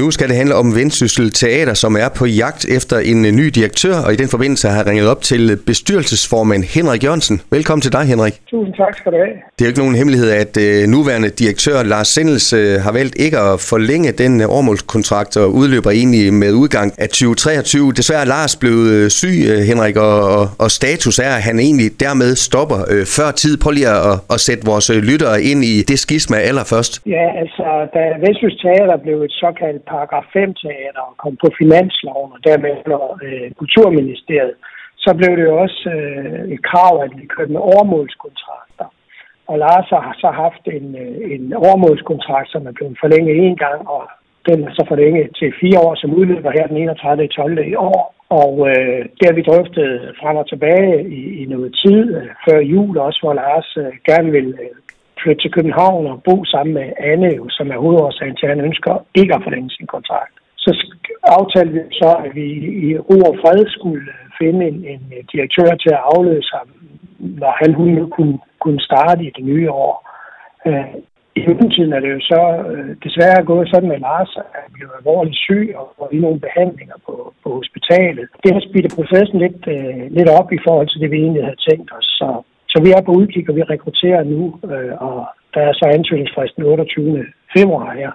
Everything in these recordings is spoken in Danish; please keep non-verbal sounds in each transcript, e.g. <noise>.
Nu skal det handle om Vendsyssel Teater, som er på jagt efter en øh, ny direktør, og i den forbindelse har jeg ringet op til bestyrelsesformand Henrik Jørgensen. Velkommen til dig, Henrik. Tusind tak skal du have. Det er jo ikke nogen hemmelighed, at uh, nuværende direktør Lars Sendels har valgt ikke at forlænge den årmålskontrakt og udløber egentlig med udgang af 2023. Desværre er Lars blevet syg, Henrik, og, og, status er, at han egentlig dermed stopper før tid. Prøv lige at, at sætte vores lyttere ind i det skisma allerførst. Ja, altså, da Vendsyssel Teater blev et såkaldt paragraf 5-teater og kom på finansloven og dermed under øh, Kulturministeriet, så blev det jo også øh, et krav, at vi kørte med overmålskontrakter. Og Lars har så haft en, øh, en overmålskontrakt, som er blevet forlænget en gang, og den er så forlænget til fire år, som udløber her den 31. 12. i år. Og øh, det har vi drøftet frem og tilbage i, i noget tid, øh, før jul også, hvor Lars øh, gerne vil øh, flytte til København og bo sammen med Anne, som er hovedårsagen til, at han ønsker ikke at forlænge sin kontrakt. Så aftalte vi så, at vi i ro og fred skulle øh, finde en, en øh, direktør til at afløse ham, når han hun kunne, kunne starte i det nye år. Øh, I mellemtiden er det jo så øh, desværre gået sådan med Lars, at han blev alvorligt syg og var i nogle behandlinger på, på hospitalet. Det har spidtet processen lidt, øh, lidt op i forhold til det, vi egentlig havde tænkt os. Så så vi er på udkig, og vi rekrutterer nu, øh, og der er så ansøgningsfristen 28. februar her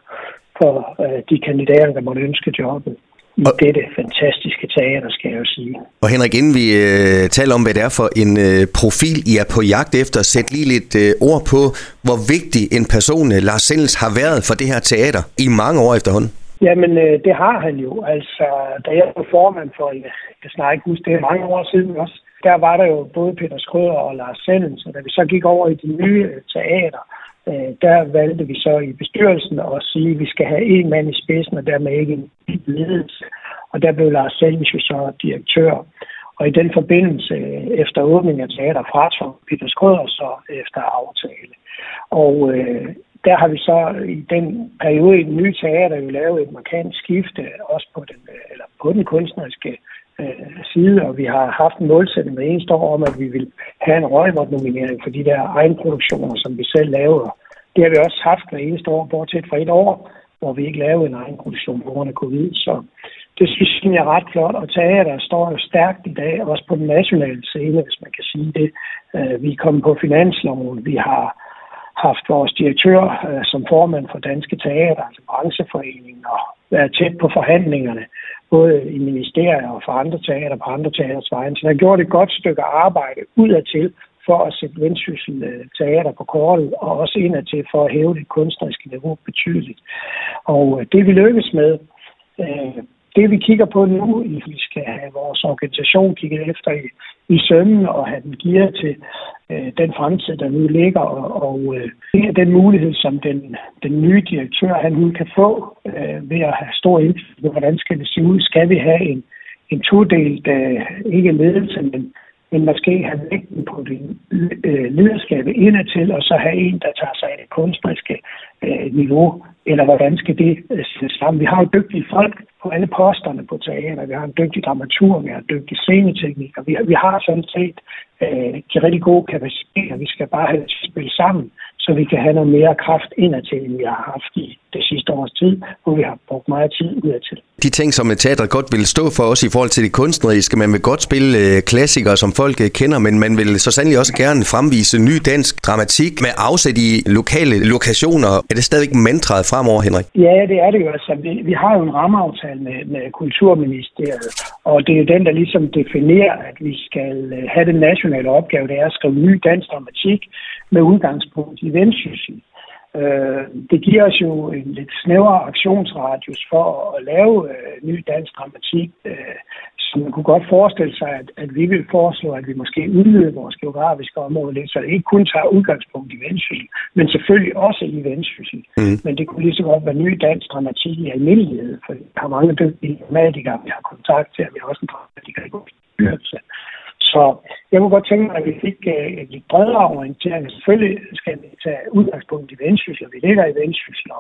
for øh, de kandidater, der måtte ønske jobbet i og, dette fantastiske teater, skal jeg jo sige. Og Henrik, inden vi øh, taler om, hvad det er for en øh, profil, I er på jagt efter, sæt lige lidt øh, ord på, hvor vigtig en person øh, Lars Sendels har været for det her teater i mange år efterhånden. Jamen, øh, det har han jo. Altså, da jeg var formand for, jeg kan snart ikke huske, det er mange år siden også, der var der jo både Peter Skrøder og Lars Sendens, så da vi så gik over i de nye teater, øh, der valgte vi så i bestyrelsen at sige, at vi skal have en mand i spidsen, og dermed ikke en ledelse. Og der blev Lars Sendens jo så direktør. Og i den forbindelse, øh, efter åbningen af teater, fratog Peter Skrøder så efter aftale. Og øh, der har vi så i den periode i den nye teater jo lavet et markant skifte, også på den, øh, eller på den kunstneriske øh, side, og vi har haft en målsætning med eneste år om, at vi vil have en røgvort-nominering for de der egenproduktioner, som vi selv laver. Det har vi også haft hver eneste år, bortset fra et år, hvor vi ikke lavede en egenproduktion på grund af covid. Så det synes jeg er ret flot, og teater står jo stærkt i dag, også på den nationale scene, hvis man kan sige det. Øh, vi er kommet på finansloven, vi har haft vores direktør øh, som formand for Danske Teater, altså brancheforeningen, og været tæt på forhandlingerne både i ministerier og for andre teater på andre teaters vejen. Så der har gjort et godt stykke arbejde udadtil for at sætte vendsyssel øh, teater på kortet, og også indadtil for at hæve det kunstneriske niveau betydeligt. Og øh, det vi lykkes med, øh, det vi kigger på nu, vi skal have vores organisation kigget efter i, i sømmen og have den gearet til øh, den fremtid, der nu ligger. Og, og øh, det er den mulighed, som den, den nye direktør han nu kan få øh, ved at have stor indflydelse på, hvordan skal det se ud. Skal vi have en, en todelt, øh, ikke ledelse, men men måske have vægten på det øh, lederskab indadtil, og så have en, der tager sig af det kunstneriske øh, niveau, eller hvordan skal det øh, sættes sammen. Vi har jo dygtige folk på alle posterne på teater, vi har en dygtig dramatur, vi har en dygtig sceneteknik, og vi vi har sådan set øh, de rigtig gode kapaciteter, vi skal bare have det til spille sammen så vi kan have noget mere kraft indadtil, end vi har haft i det sidste års tid, hvor vi har brugt meget tid udadtil. De ting, som teatret godt vil stå for os i forhold til det kunstneriske, man vil godt spille øh, klassikere, som folk øh, kender, men man vil så sandelig også gerne fremvise ny dansk dramatik med afsæt i lokale lokationer. Er det stadigvæk mantraet fremover, Henrik? Ja, det er det jo. Altså, vi, vi har jo en rammeaftale med, med Kulturministeriet, og det er jo den, der ligesom definerer, at vi skal øh, have den nationale opgave, det er at skrive ny dansk dramatik med udgangspunkt i vendsyssel. Øh, det giver os jo en lidt snævere aktionsradius for at lave øh, ny dansk dramatik, øh, så man kunne godt forestille sig, at, at vi vil foreslå, at vi måske udvider vores geografiske område lidt, så det ikke kun tager udgangspunkt i vendsyssel, men selvfølgelig også i vendsyssel. Mm. Men det kunne lige så godt være ny dansk dramatik i almindelighed, for vi har mange dygtige dramatikere, vi har kontakt til, og vi har også en dramatiker i bestyrelse. Så jeg kunne godt tænke mig, at vi fik øh, en lidt bredere orientering. Selvfølgelig skal vi tage udgangspunkt i Vendsyssel, og vi ligger i Vendsyssel,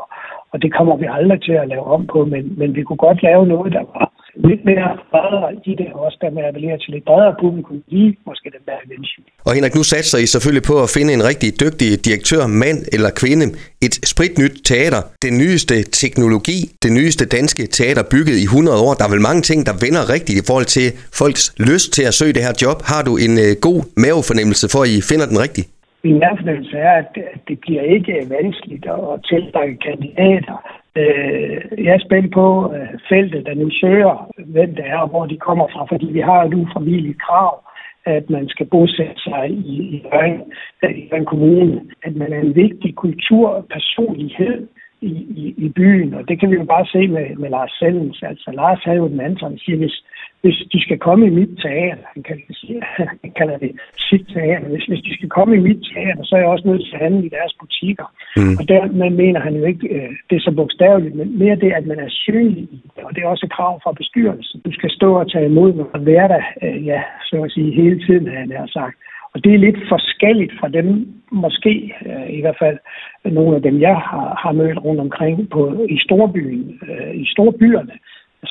og det kommer vi aldrig til at lave om på, men, men vi kunne godt lave noget, der var lidt mere bredere i det, og også dermed appellere til lidt bredere publikum, lige måske den der venture. Og Henrik, nu satser I selvfølgelig på at finde en rigtig dygtig direktør, mand eller kvinde, et spritnyt teater, den nyeste teknologi, det nyeste danske teater bygget i 100 år. Der er vel mange ting, der vender rigtigt i forhold til folks lyst til at søge det her job. Har du en uh, god mavefornemmelse for, at I finder den rigtige? Min nærfornemmelse er, at det bliver ikke vanskeligt at tiltrække kandidater. Øh, jeg er spændt på øh, feltet, der nu søger, hvem det er og hvor de kommer fra, fordi vi har et ufravilligt krav, at man skal bosætte sig i, i en øh, kommune, at man er en vigtig kulturpersonlighed i, i, i byen, og det kan vi jo bare se med, med Lars Sellens. Altså, Lars havde jo den anden, som siger, hvis, hvis de skal komme i mit teater, han kalder <laughs> det, han kalder det sit teater, hvis, hvis de skal komme i mit teater, så er jeg også nødt til at handle i deres butikker. Mm. Og dermed mener han jo ikke, øh, det er så bogstaveligt, men mere det, at man er synlig og det er også et krav fra bestyrelsen. Du skal stå og tage imod og være der, øh, ja, så at sige, hele tiden, har jeg sagt. Og det er lidt forskelligt fra dem, måske øh, i hvert fald nogle af dem, jeg har, har mødt rundt omkring på, i storbyen, øh, i storbyerne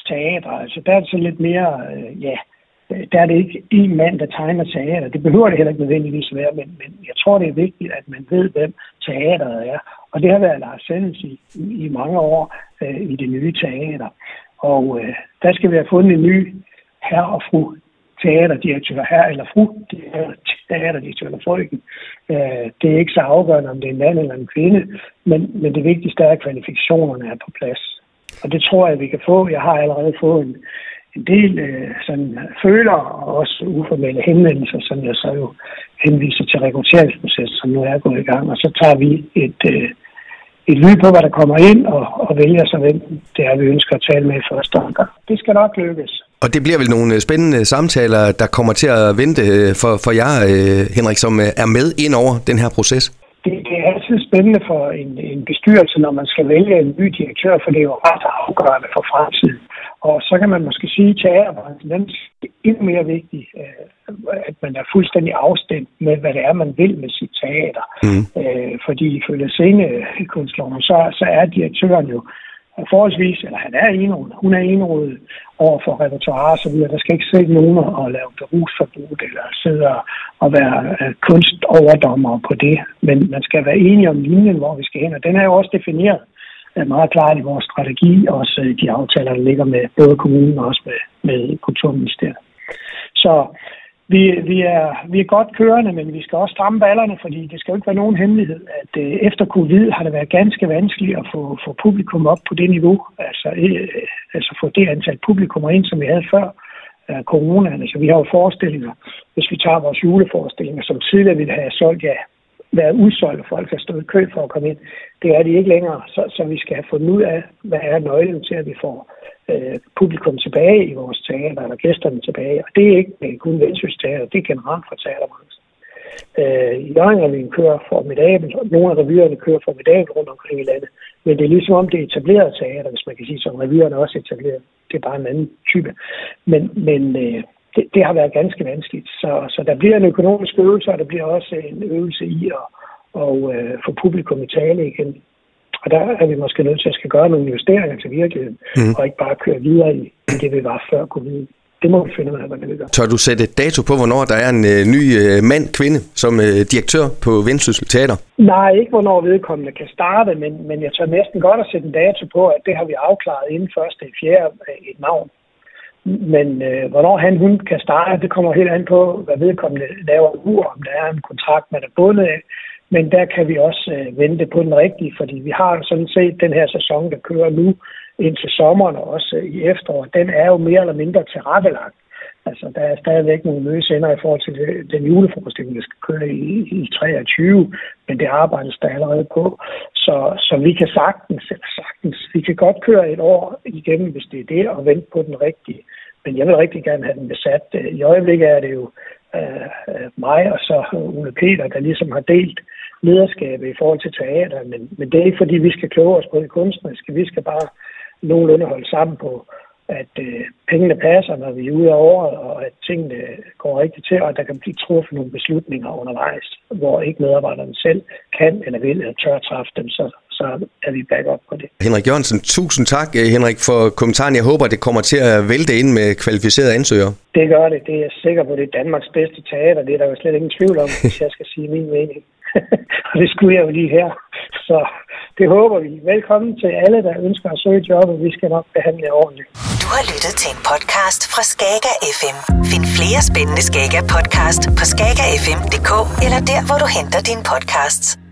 teater. Altså der er det så lidt mere, øh, ja, der er det ikke en mand, der tegner teater. Det behøver det heller ikke nødvendigvis være, men, men jeg tror, det er vigtigt, at man ved, hvem teateret er. Og det har været Lars Sendens i, i mange år øh, i det nye teater. Og øh, der skal vi have fundet en ny herre og fru teaterdirektør, her eller fru teaterdirektør eller frøken. Øh, det er ikke så afgørende, om det er en mand eller en kvinde, men, men det vigtigste er, at kvalifikationerne er på plads. Og det tror jeg, vi kan få. Jeg har allerede fået en, en del øh, sådan, føler og også uformelle henvendelser, som jeg så jo henviser til rekrutteringsprocessen, som nu er gået i gang. Og så tager vi et, øh, et lyd på, hvad der kommer ind, og, og vælger så, hvem det er, vi ønsker at tale med i første omgang. Det skal nok lykkes. Og det bliver vel nogle øh, spændende samtaler, der kommer til at vente øh, for, for jer, øh, Henrik, som er med ind over den her proces? det, det spændende for en, en bestyrelse, når man skal vælge en ny direktør, for det er jo ret afgørende for fremtiden. Og så kan man måske sige, at teaterbranchen er endnu mere vigtig, øh, at man er fuldstændig afstemt med, hvad det er, man vil med sit teater. Mm. Øh, fordi ifølge scenekunstloven, så, så er direktøren jo forholdsvis, eller han er enrådet, hun er enrådet over for repertoire og så videre. Der skal ikke sidde nogen og lave berusforbud eller sidde og være øh, kunstoverdommer på det. Men man skal være enige om linjen, hvor vi skal hen, og den er jo også defineret øh, meget klart i vores strategi, også øh, de aftaler, der ligger med både kommunen og også med, med Kulturministeriet. Så vi, vi, er, vi er godt kørende, men vi skal også stramme ballerne, fordi det skal jo ikke være nogen hemmelighed, at øh, efter covid har det været ganske vanskeligt at få, få publikum op på det niveau, altså, øh, altså få det antal publikummer ind, som vi havde før øh, coronaen. Altså, vi har jo forestillinger, hvis vi tager vores juleforestillinger, som tidligere ville have solgt, ja, været udsolgt, og folk har stået i kø for at komme ind. Det er de ikke længere, så, så vi skal have fundet ud af, hvad er nøglen til, at vi får øh, publikum tilbage i vores teater, eller gæsterne tilbage. Og det er ikke kun Vendsyssel Teater, det er generelt for teaterbranchen. Øh, Jørgen kører formidabelt, og nogle af revyerne kører formidabelt rundt omkring i landet. Men det er ligesom om det er etableret teater, hvis man kan sige, som revyerne også etableret. Det er bare en anden type. Men, men øh, det, det har været ganske vanskeligt. Så, så der bliver en økonomisk øvelse, og der bliver også en øvelse i at og, øh, få publikum i tale igen. Og der er vi måske nødt til at skal gøre nogle justeringer til virkeligheden, mm. og ikke bare køre videre i det, vi var før covid. Det må vi finde ud af, hvordan vi gør. Tør du sætte dato på, hvornår der er en øh, ny øh, mand-kvinde som øh, direktør på Vendsyssel Teater? Nej, ikke hvornår vedkommende kan starte, men, men jeg tør næsten godt at sætte en dato på, at det har vi afklaret inden første i fjerde et navn. Men øh, hvornår han hun kan starte, det kommer helt an på, hvad vedkommende laver nu, om der er en kontrakt, man er bundet af, men der kan vi også øh, vente på den rigtige, fordi vi har sådan set den her sæson, der kører nu indtil sommeren og også øh, i efteråret. Den er jo mere eller mindre tilrettelagt. Altså, der er stadigvæk nogle mødesender i forhold til den juleforestilling, der skal køre i, i 23, men det arbejdes der allerede på. Så, så vi kan sagtens, sagtens, vi kan godt køre et år igennem, hvis det er det, og vente på den rigtige. Men jeg vil rigtig gerne have den besat. I øjeblikket er det jo øh, øh, mig og så Ole Peter, der ligesom har delt lederskabet i forhold til teater, men, men det er ikke fordi, vi skal kloge os på det kunstneriske. Vi skal bare nogenlunde holde sammen på, at øh, pengene passer, når vi er ude af året, og at tingene går rigtigt til, og at der kan blive truffet nogle beslutninger undervejs, hvor ikke medarbejderne selv kan eller vil eller tør træffe dem, så, så er vi back op på det. Henrik Jørgensen, tusind tak Henrik for kommentaren. Jeg håber, det kommer til at vælte ind med kvalificerede ansøgere. Det gør det. Det er jeg sikker på. Det er Danmarks bedste teater. Det er der jo slet ingen tvivl om, <laughs> hvis jeg skal sige min mening. <laughs> og det skulle jeg jo lige her. Så det håber vi. Velkommen til alle, der ønsker at søge job, og vi skal nok behandle jer ordentligt. Du har lyttet til en podcast fra Skager FM. Find flere spændende Skager podcast på skagerfm.dk eller der, hvor du henter dine podcasts.